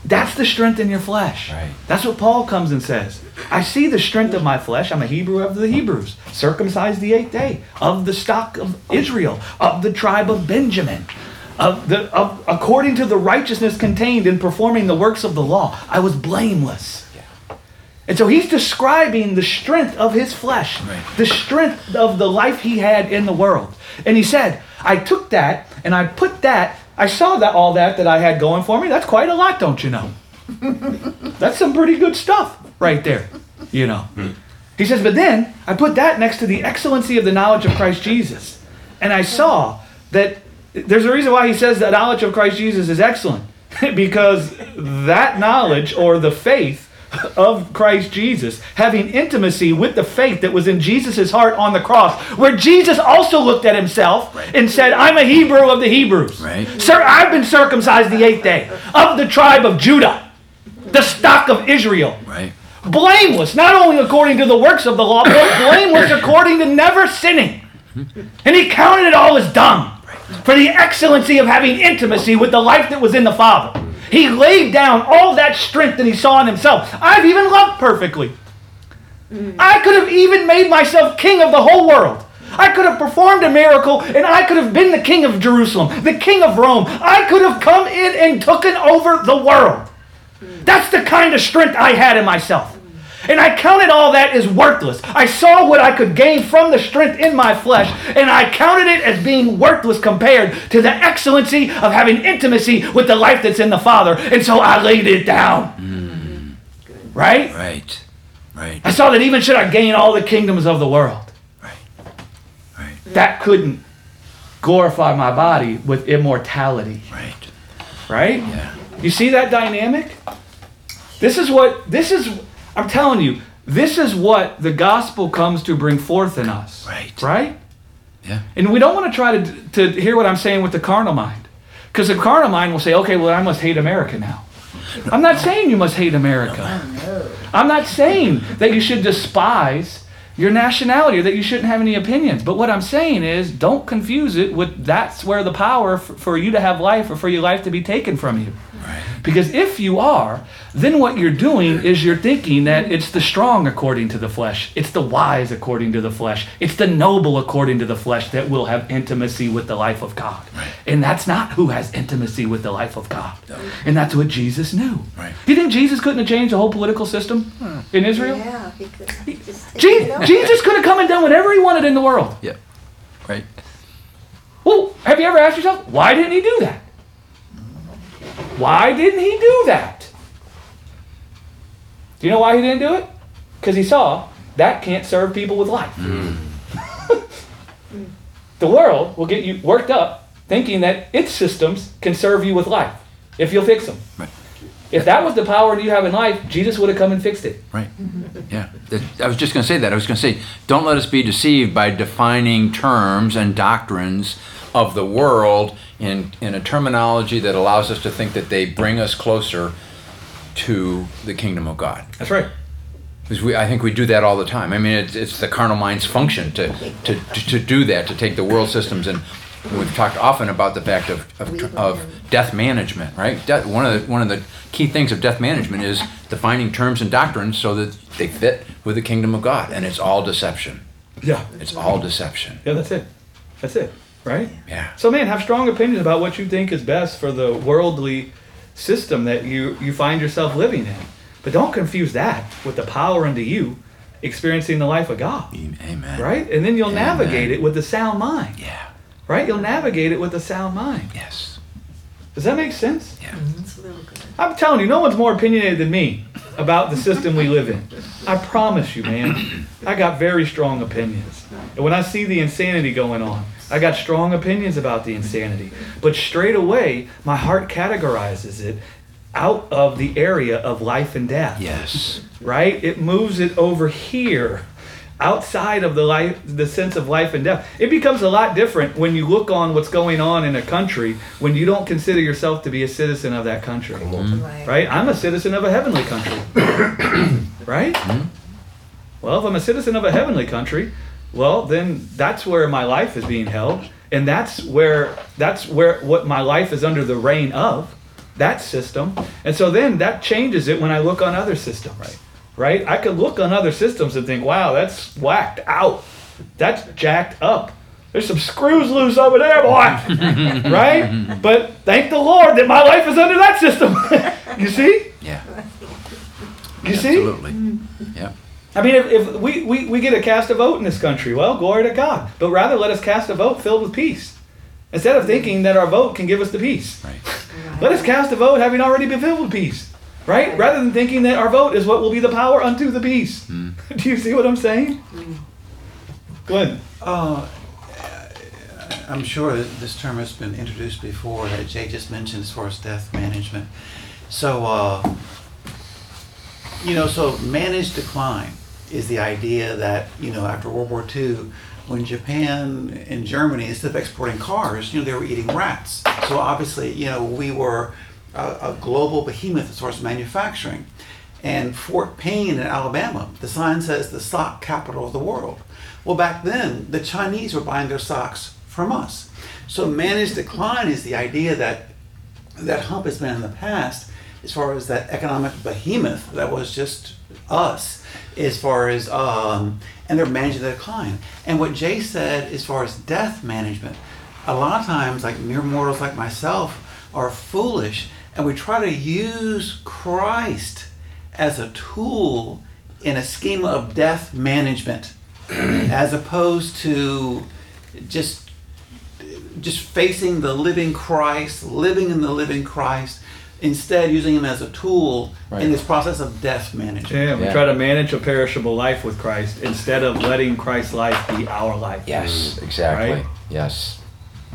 That's the strength in your flesh. Right. That's what Paul comes and says. I see the strength of my flesh. I'm a Hebrew of the Hebrews, circumcised the eighth day, of the stock of Israel, of the tribe of Benjamin, of the of according to the righteousness contained in performing the works of the law. I was blameless. And so he's describing the strength of his flesh, Right. the strength of the life he had in the world. And he said, I took that and I put that, I saw that all that that I had going for me. That's quite a lot, don't you know? *laughs* That's some pretty good stuff right there, you know. He says, but then I put that next to the excellency of the knowledge of Christ Jesus. And I saw that there's a reason why he says that knowledge of Christ Jesus is excellent. *laughs* because that knowledge or the faith of Christ Jesus, having intimacy with the faith that was in Jesus' heart on the cross, where Jesus also looked at himself and said, I'm a Hebrew of the Hebrews. Right. Sir, I've been circumcised the eighth day of the tribe of Judah, the stock of Israel Right. blameless, not only according to the works of the law, but *coughs* blameless according to never sinning. And he counted it all as dung for the excellency of having intimacy with the life that was in the Father. He laid down all that strength that he saw in himself. I've even loved perfectly. Mm. I could have even made myself king of the whole world. I could have performed a miracle and I could have been the king of Jerusalem, the king of Rome. I could have come in and taken over the world. Mm. That's the kind of strength I had in myself. And I counted all that as worthless. I saw what I could gain from the strength in my flesh, and I counted it as being worthless compared to the excellency of having intimacy with the life that's in the Father. And so I laid it down. Mm. Right? Right. Right. I saw that even should I gain all the kingdoms of the world, Right. Right. that couldn't glorify my body with immortality. Right. Right? Yeah. You see that dynamic? This is what, this is, I'm telling you, this is what the gospel comes to bring forth in us. Right. Right? Yeah. And we don't want to try to, to hear what I'm saying with the carnal mind. Because the carnal mind will say, okay, well, I must hate America now. I'm not saying you must hate America. I'm not saying that you should despise your nationality or that you shouldn't have any opinions. But what I'm saying is don't confuse it with that's where the power f- for you to have life or for your life to be taken from you. Because if you are, then what you're doing is you're thinking that it's the strong according to the flesh, it's the wise according to the flesh, it's the noble according to the flesh that will have intimacy with the life of God. And that's not who has intimacy with the life of God. And that's what Jesus knew. Right. You think Jesus couldn't have changed the whole political system hmm. in Israel? Yeah, he could he just take Je- Jesus could have come and done whatever he wanted in the world. Yeah. Right. Well, have you ever asked yourself, why didn't he do that? Why didn't he do that? Do you know why he didn't do it? Because he saw that can't serve people with life. Mm. the world will get you worked up thinking that its systems can serve you with life if you'll fix them. Right. If that was the power you have in life, Jesus would have come and fixed it. Right. Mm-hmm. Yeah. I was just going to say that. I was going to say, don't let us be deceived by defining terms and doctrines of the world in, in a terminology that allows us to think that they bring us closer to the kingdom of God. That's right. Because we, I think we do that all the time. I mean, it's, it's the carnal mind's function to, to, to, to do that, to take the world systems and we've talked often about the fact of, of, of death management, right? Death, one of the one of the key things of death management is defining terms and doctrines so that they fit with the kingdom of God, and it's all deception. Yeah. It's all deception. Yeah, that's it. That's it. Right? Yeah. So, man, have strong opinions about what you think is best for the worldly system that you, you find yourself living in. But don't confuse that with the power unto you experiencing the life of God. Amen. Right? And then you'll Amen. navigate it with a sound mind. Yeah. Right? You'll navigate it with a sound mind. Yes. Does that make sense? Yeah. Mm-hmm. It's real good. I'm telling you, no one's more opinionated than me about the system we live in. I promise you, man. I got very strong opinions. And when I see the insanity going on, I got strong opinions about the insanity. But straight away, my heart categorizes it out of the area of life and death. Yes. Right? It moves it over here. Outside of the life, the sense of life and death, it becomes a lot different when you look on what's going on in a country when you don't consider yourself to be a citizen of that country mm-hmm. Right. right? I'm a citizen of a heavenly country, *coughs* right? Mm-hmm. Well, if I'm a citizen of a heavenly country, well, then that's where my life is being held, and that's where that's where what my life is under the reign of that system, and so then that changes it when I look on other systems, right? Right? I could look on other systems and think, wow, that's whacked out, that's jacked up. There's some screws loose over there, boy. *laughs* right? But thank the Lord that my life is under that system. *laughs* you see? Yeah. You see? Absolutely. Mm. Yeah. I mean, if, if we, we, we get a cast a vote in this country, well, glory to God. But rather let us cast a vote filled with peace. Instead of thinking that our vote can give us the peace. Right. *laughs* Let us cast a vote having already been filled with peace. Right? Rather than thinking that our vote is what will be the power unto the peace. *laughs* Do you see what I'm saying? Go ahead. Uh, I'm sure that this term has been introduced before that Jay just mentioned as far as death management. So, uh, you know, so managed decline is the idea that, you know, after World War II, when Japan and Germany, instead of exporting cars, you know, they were eating rats. So obviously, you know, we were a, a global behemoth as far as manufacturing. And Fort Payne in Alabama, the sign says the sock capital of the world. Well, back then, the Chinese were buying their socks from us. So managed decline is the idea that that hump has been in the past as far as that economic behemoth that was just us as far as um, and they're managing the decline. And what jay said as far as death management a lot of times like mere mortals like myself are foolish and we try to use christ as a tool in a schema of death management *clears throat* as opposed to just just facing the living Christ, living in the living Christ, instead using him as a tool Right. in this process of death management. Yeah, we Yeah. try to manage a perishable life with Christ instead of letting Christ's life be our life. Yes. Exactly. Right? Yes.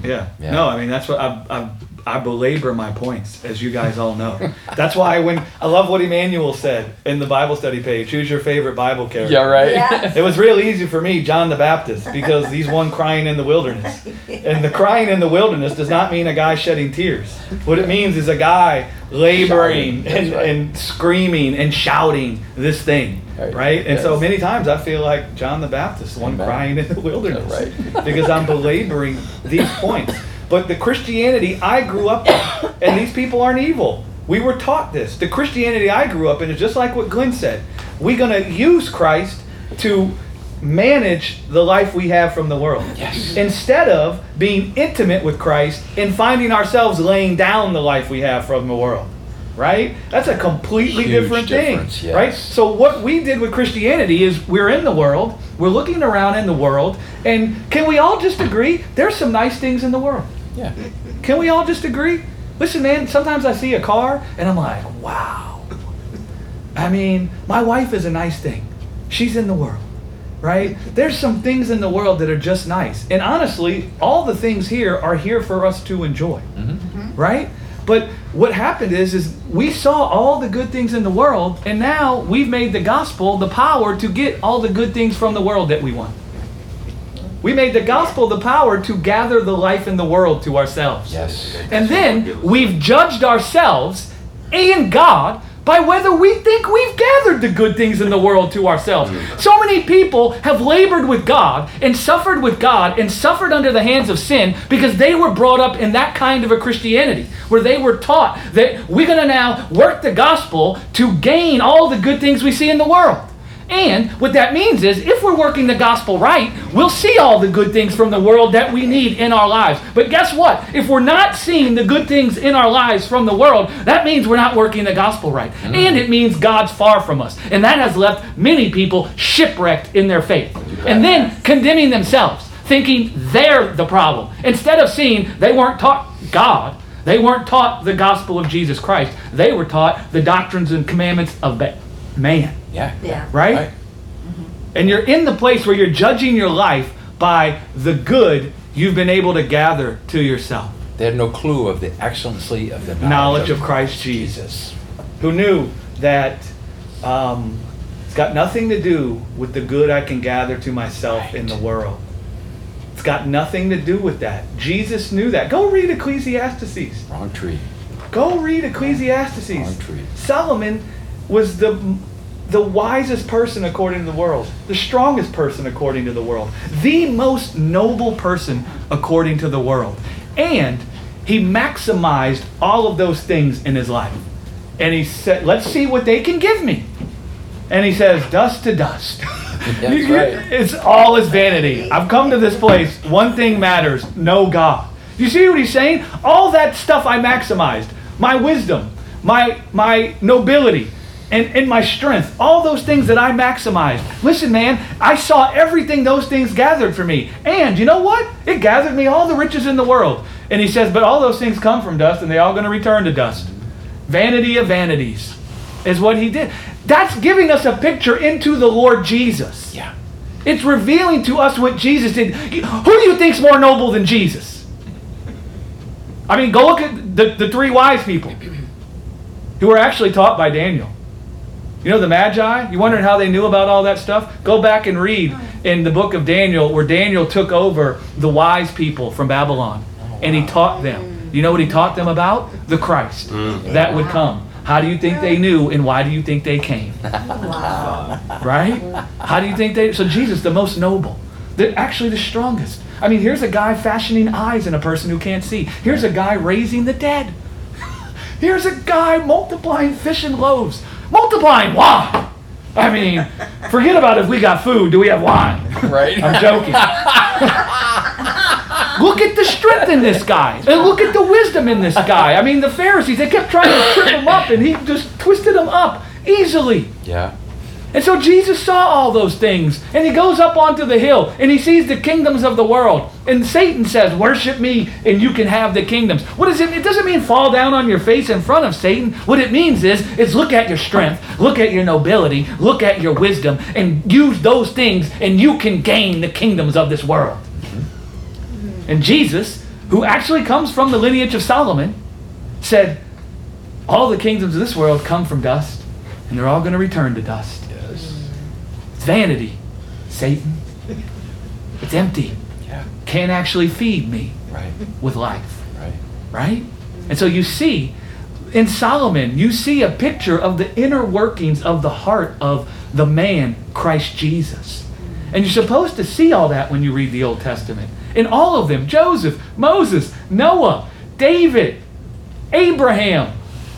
Yeah. Yeah. No, I mean that's what I, I I belabor my points, as you guys all know. that's why when I love what Emmanuel said in the Bible study page. Who's your favorite Bible character? Yeah, right. Yeah. *laughs* It was real easy for me, John the Baptist, because he's one crying in the wilderness. And the crying in the wilderness does not mean a guy shedding tears. What it means is a guy laboring and, right. and screaming and shouting this thing. Right. Right? And so many times I feel like John the Baptist, one Amen. crying in the *laughs* wilderness. Right. because I'm belaboring these points. But the Christianity I grew up in, and these people aren't evil. We were taught this. The Christianity I grew up in is just like what Glenn said. We're going to use Christ to manage the life we have from the world. Yes. Instead of being intimate with Christ and finding ourselves laying down the life we have from the world. Right? That's a completely Huge different thing. yes. Right? So what we did with Christianity is we're in the world, we're looking around in the world, and can we all just agree there's some nice things in the world? Yeah. Can we all just agree? Listen, man, sometimes I see a car and I'm like, wow. I mean, my wife is a nice thing. She's in the world, right? There's some things in the world that are just nice. And honestly, all the things here are here for us to enjoy, mm-hmm. right? But what happened is, is we saw all the good things in the world, and now we've made the gospel the power to get all the good things from the world that we want. We made the gospel the power to gather the life in the world to ourselves. Yes. And then we've judged ourselves and God by whether we think we've gathered the good things in the world to ourselves. Mm. So many people have labored with God and suffered with God and suffered under the hands of sin because they were brought up in that kind of a Christianity where they were taught that we're going to now work the gospel to gain all the good things we see in the world. And what that means is if we're working the gospel right, we'll see all the good things from the world that we need in our lives. But guess what? If we're not seeing the good things in our lives from the world, that means we're not working the gospel right. And it means God's far from us. And that has left many people shipwrecked in their faith. And then condemning themselves, thinking they're the problem. Instead of seeing they weren't taught God, they weren't taught the gospel of Jesus Christ. They were taught the doctrines and commandments of man Yeah. Yeah. right? Right. And you're in the place where you're judging your life by the good you've been able to gather to yourself. They had no clue of the excellency of the Knowledge of Christ Jesus, who knew that um, it's got nothing to do with the good I can gather to myself in the world. It's got nothing to do with that. Jesus knew that. Go read Ecclesiastes. Wrong tree. Go read Ecclesiastes. Wrong tree. Solomon was the the wisest person according to the world, the strongest person according to the world, the most noble person according to the world. And he maximized all of those things in his life. And he said, "Let's see what they can give me." And he says, "Dust to dust." *laughs* That's right. It's all is vanity. I've come to this place. One thing matters: know God. You see what he's saying? All that stuff I maximized. My wisdom, my my nobility, and, and my strength. All those things that I maximized. Listen, man, I saw everything those things gathered for me. And you know what? It gathered me all the riches in the world. And he says, but all those things come from dust, and they're all going to return to dust. Vanity of vanities is what he did. That's giving us a picture into the Lord Jesus. Yeah. It's revealing to us what Jesus did. Who do you think's more noble than Jesus? I mean, go look at the, the three wise people who were actually taught by Daniel. You know the Magi? You wondering how they knew about all that stuff? Go back and read in the book of Daniel where Daniel took over the wise people from Babylon and he taught them. You know what he taught them about? The Christ mm. that would come. How do you think they knew and why do you think they came? *laughs* Wow. right? How do you think they? So Jesus, the most noble, the actually the strongest. I mean, here's a guy fashioning eyes in a person who can't see. Here's a guy raising the dead. *laughs* Here's a guy multiplying fish and loaves, multiplying wine. I mean, forget about if we got food. Do we have wine? Right. I'm joking. look at the strength in this guy. And look at the wisdom in this guy. I mean, the Pharisees, they kept trying to trip him up, and he just twisted them up easily. Yeah. And so Jesus saw all those things, and he goes up onto the hill, and he sees the kingdoms of the world. And Satan says, Worship me, and you can have the kingdoms. What does it? It doesn't mean fall down on your face in front of Satan. What it means is, is look at your strength, look at your nobility, look at your wisdom, and use those things, and you can gain the kingdoms of this world. And Jesus, who actually comes from the lineage of Solomon, said, All the kingdoms of this world come from dust, and they're all going to return to dust. It's vanity, Satan. It's empty. Yeah. Can't actually feed me Right. with life, Right. right? And so you see, in Solomon, you see a picture of the inner workings of the heart of the man, Christ Jesus. And you're supposed to see all that when you read the Old Testament. In all of them Joseph, Moses, Noah, David, Abraham,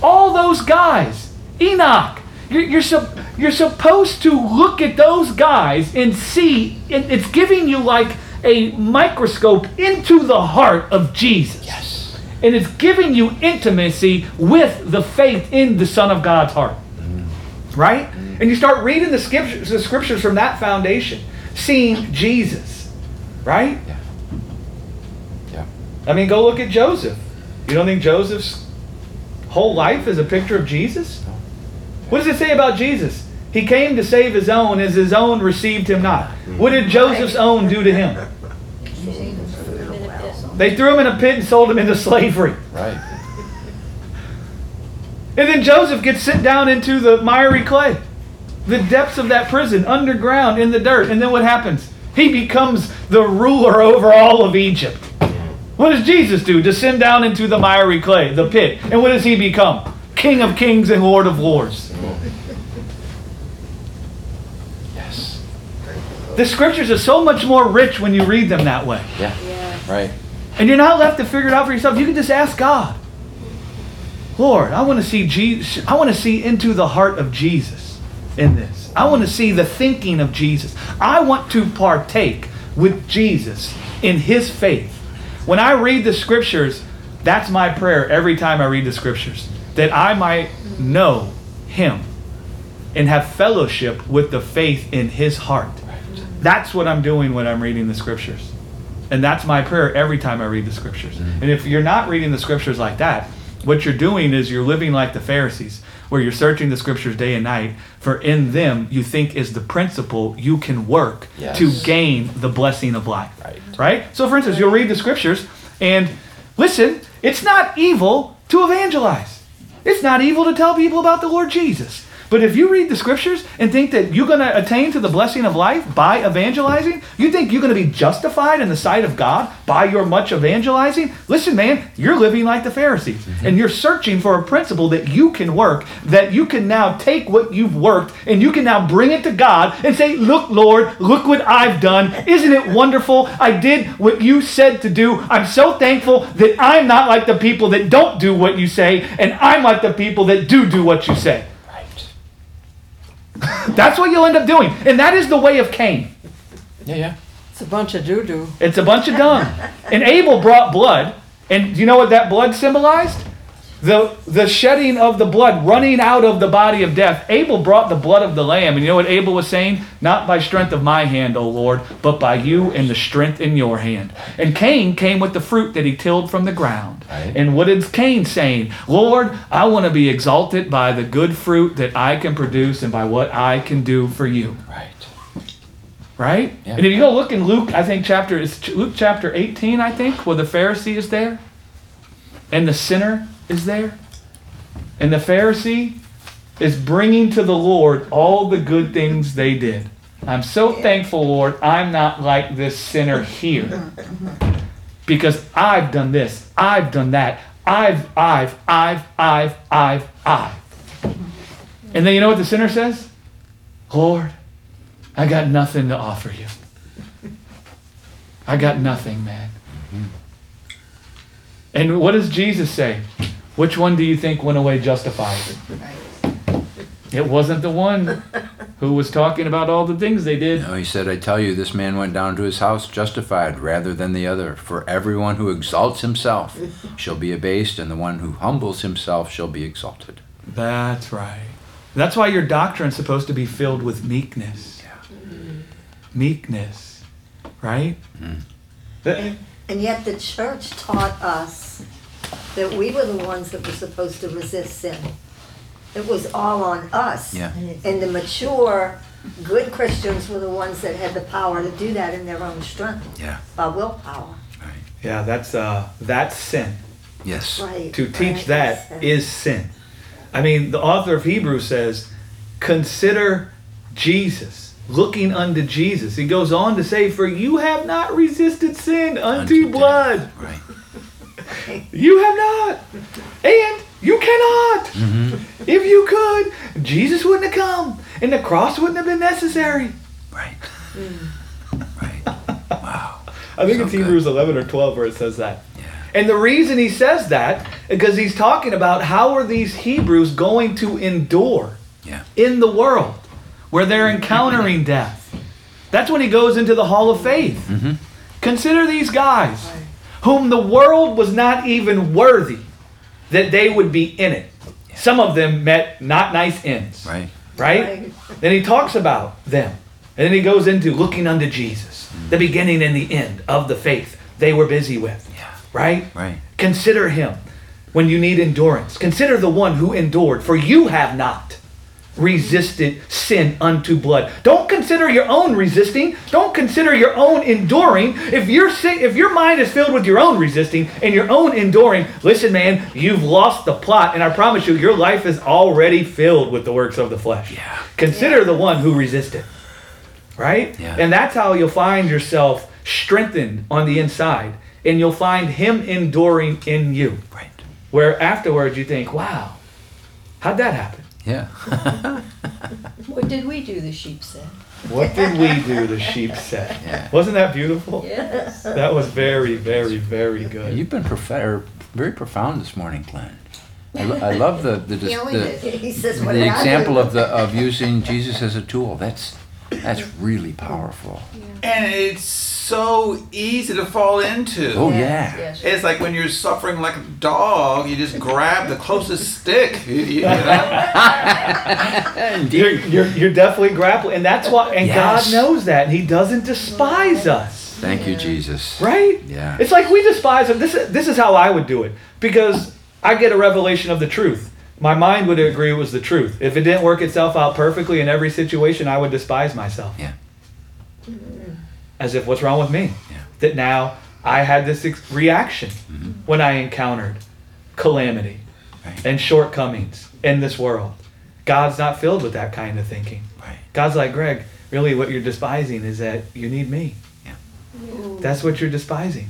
All those guys, Enoch. You're, you're, sup- you're supposed to look at those guys and see, it, it's giving you like a microscope into the heart of Jesus. Yes. And it's giving you intimacy with the faith in the Son of God's heart. Right? And you start reading the scriptures, the scriptures from that foundation, seeing Jesus. Right? Yeah. Yeah. I mean, go look at Joseph. You don't think Joseph's whole life is a picture of Jesus? What does it say about Jesus? He came to save his own, as his own received him not. What did Joseph's own do to him? They threw him in a pit and sold him into slavery. Right. And then Joseph gets sent down into the miry clay, the depths of that prison, underground in the dirt. And then what happens? He becomes the ruler over all of Egypt. What does Jesus do? Descend down into the miry clay, the pit. And what does he become? King of kings and Lord of lords. Yes. The scriptures are so much more rich when you read them that way. Yeah. Yes. Right. And you're not left to figure it out for yourself. You can just ask God. Lord, I want to see Jesus. I want to see into the heart of Jesus in this. I want to see the thinking of Jesus. I want to partake with Jesus in his faith. When I read the scriptures, that's my prayer every time I read the scriptures. That I might know him and have fellowship with the faith in his heart. That's what I'm doing when I'm reading the scriptures. And that's my prayer every time I read the scriptures. Mm-hmm. And if you're not reading the scriptures like that, what you're doing is you're living like the Pharisees, where you're searching the scriptures day and night, for in them you think is the principle you can work Yes. to gain the blessing of life. Right. Right? So, for instance, you'll read the scriptures and listen, it's not evil to evangelize. It's not evil to tell people about the Lord Jesus. But if you read the scriptures and think that you're going to attain to the blessing of life by evangelizing, you think you're going to be justified in the sight of God by your much evangelizing, listen, man, you're living like the Pharisees. Mm-hmm. And you're searching for a principle that you can work, that you can now take what you've worked and you can now bring it to God and say, Look, Lord, look what I've done. Isn't it wonderful? I did what you said to do. I'm so thankful that I'm not like the people that don't do what you say, and I'm like the people that do do what you say. Right. *laughs* That's what you'll end up doing. And that is the way of Cain. Yeah. Yeah. It's a bunch of doo doo. It's a bunch of dung. And Abel brought blood. And do you know what that blood symbolized? The, the shedding of the blood running out of the body of death. Abel brought the blood of the lamb. And you know what Abel was saying? Not by strength of my hand, O Lord, but by you and the strength in your hand. And Cain came with the fruit that he tilled from the ground. Right. And what is Cain saying? Lord, I want to be exalted by the good fruit that I can produce and by what I can do for you. Right. Right? Yeah. And if you go look in Luke, I think chapter is Luke chapter 18, I think, where the Pharisee is there and the sinner is there. And the Pharisee is bringing to the Lord all the good things they did. I'm so thankful, Lord, I'm not like this sinner here. Because I've done this, I've done that, I've, I've, I've, I've, I've, I've. And then you know what the sinner says? Lord, I got nothing to offer you. I got nothing, man. And what does Jesus say? Which one do you think went away justified? It wasn't the one who was talking about all the things they did. No, he said, I tell you, this man went down to his house justified rather than the other. For everyone who exalts himself shall be abased, and the one who humbles himself shall be exalted. That's right. That's why your doctrine's supposed to be filled with meekness. Meekness, right? Mm-hmm. That- And yet the church taught us that we were the ones that were supposed to resist sin. It was all on us. Yeah. And the mature, good Christians were the ones that had the power to do that in their own strength, Yeah. by willpower. Right. yeah, that's uh, that's sin. Yes. Right. To teach right, that that's- is sin. I mean, the author of Hebrews says, consider Jesus, looking unto Jesus. He goes on to say, for you have not resisted sin unto, Unto blood. death. Right. You have not. And you cannot. If you could, Jesus wouldn't have come and the cross wouldn't have been necessary. Right. Right. Wow. I think So it's good. Hebrews 11 or 12 where it says that. Yeah. And the reason he says that because he's talking about how are these Hebrews going to endure Yeah. in the world where they're encountering death. That's when he goes into the hall of faith. Mhm. Consider these guys whom the world was not even worthy that they would be in it. Some of them met not nice ends Right. right? Right. Then he talks about them. And then he goes into looking unto Jesus, mm. the beginning and the end of the faith they were busy with, Yeah. right? Right. Consider him when you need endurance. Consider the one who endured, for you have not resisted sin unto blood. Don't consider your own resisting. Don't consider your own enduring. If your if your mind is filled with your own resisting and your own enduring, listen man, you've lost the plot and I promise you your life is already filled with the works of the flesh. Yeah. Consider the one who resisted. Right? Yeah. And that's how you'll find yourself strengthened on the inside and you'll find him enduring in you. Right. Where afterwards you think, "Wow, how'd that happen?" Yeah. *laughs* What did we do, the sheep said? What did we do? The sheep said. Yeah. Wasn't that beautiful? Yes. That was very, very, very good. You've been prof- or er, very profound this morning, Glenn. I, lo- I love the the, dis- He only the. *laughs* He says, what the did I example do? of the of using Jesus as a tool. That's that's really powerful. And it's so easy to fall into. Oh Yes, yeah. Yes. It's like when you're suffering like a dog, you just grab the closest stick. You, you know? *laughs* You're, you're, you're definitely grappling, and that's why. And Yes. God knows that, and He doesn't despise us, Thank you, Jesus. right? Yeah. It's like we despise Him. This is this is how I would do it because I get a revelation of the truth. My mind would agree it was the truth. If it didn't work itself out perfectly in every situation, I would despise myself. Yeah. Mm-hmm. As if, what's wrong with me? Yeah. That now I had this ex- reaction Mm-hmm. when I encountered calamity Right. and shortcomings in this world. God's not filled with that kind of thinking. Right. God's like, Greg, really what you're despising is that you need me. Yeah. That's what you're despising.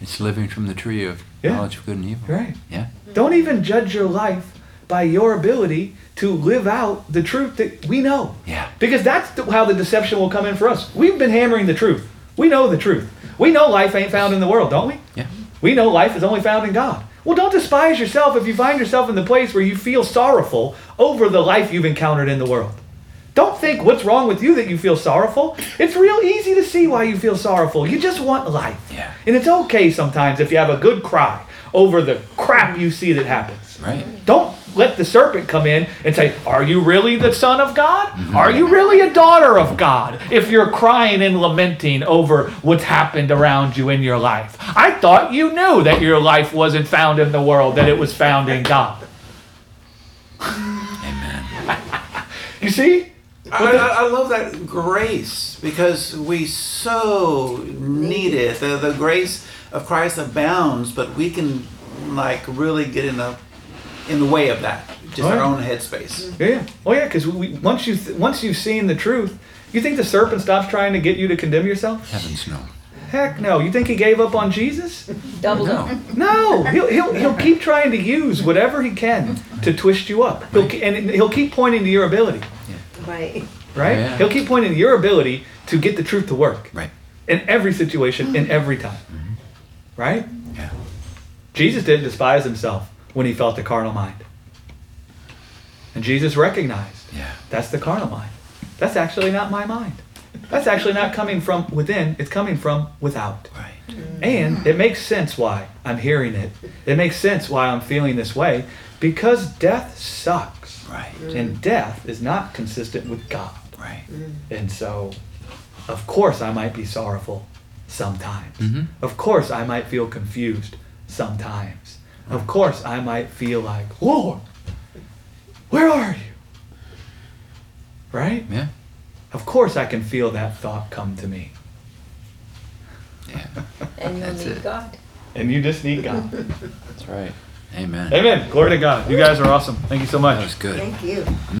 It's living from the tree of Yeah. knowledge of good and evil. Right. Yeah. Don't even judge your life by your ability to live out the truth that we know. Yeah. Because that's the, how the deception will come in for us. We've been hammering the truth. We know the truth. We know life ain't found in the world, don't we? Yeah. We know life is only found in God. Well, don't despise yourself if you find yourself in the place where you feel sorrowful over the life you've encountered in the world. Don't think what's wrong with you that you feel sorrowful. It's real easy to see why you feel sorrowful. You just want life. Yeah. And it's okay sometimes if you have a good cry over the crap you see that happens. Right. Don't let the serpent come in and say, Are you really the Son of God? Are you really a daughter of God? If you're crying and lamenting over what's happened around you in your life. I thought you knew that your life wasn't found in the world, that it was found in God. Amen. *laughs* You see? I, I, I love that grace because we so need it. The, the grace of Christ abounds, but we can like really get in the in the way of that, just Oh, our yeah. own headspace. Yeah, yeah. Oh yeah, because once you th- once you've seen the truth, you think the serpent stops trying to get you to condemn yourself? Heavens no. Heck no. You think he gave up on Jesus? Double No. down. No, he'll, he'll, he'll keep trying to use whatever he can to twist you up. He'll, and he'll keep pointing to your ability, Right. right? Yeah. He'll keep pointing to your ability to get the truth to work Right. in every situation, in every time. Mm-hmm. Right? Yeah. Jesus didn't despise himself when he felt the carnal mind. And Jesus recognized Yeah. that's the carnal mind. That's actually not my mind. That's actually not coming from within, it's coming from without. Right. And it makes sense why I'm hearing it. It makes sense why I'm feeling this way because death sucks. Right. And death is not consistent with God. Right. And so, of course, I might be sorrowful sometimes. Mhm. Of course, I might feel confused sometimes. Of course, I might feel like, Lord, where are you? Right? Yeah. Of course, I can feel that thought come to me. Yeah. *laughs* And you'll That's need it. God. And you just need God. That's right. Amen. Amen. Glory to God. You guys are awesome. Thank you so much. That was good. Thank you.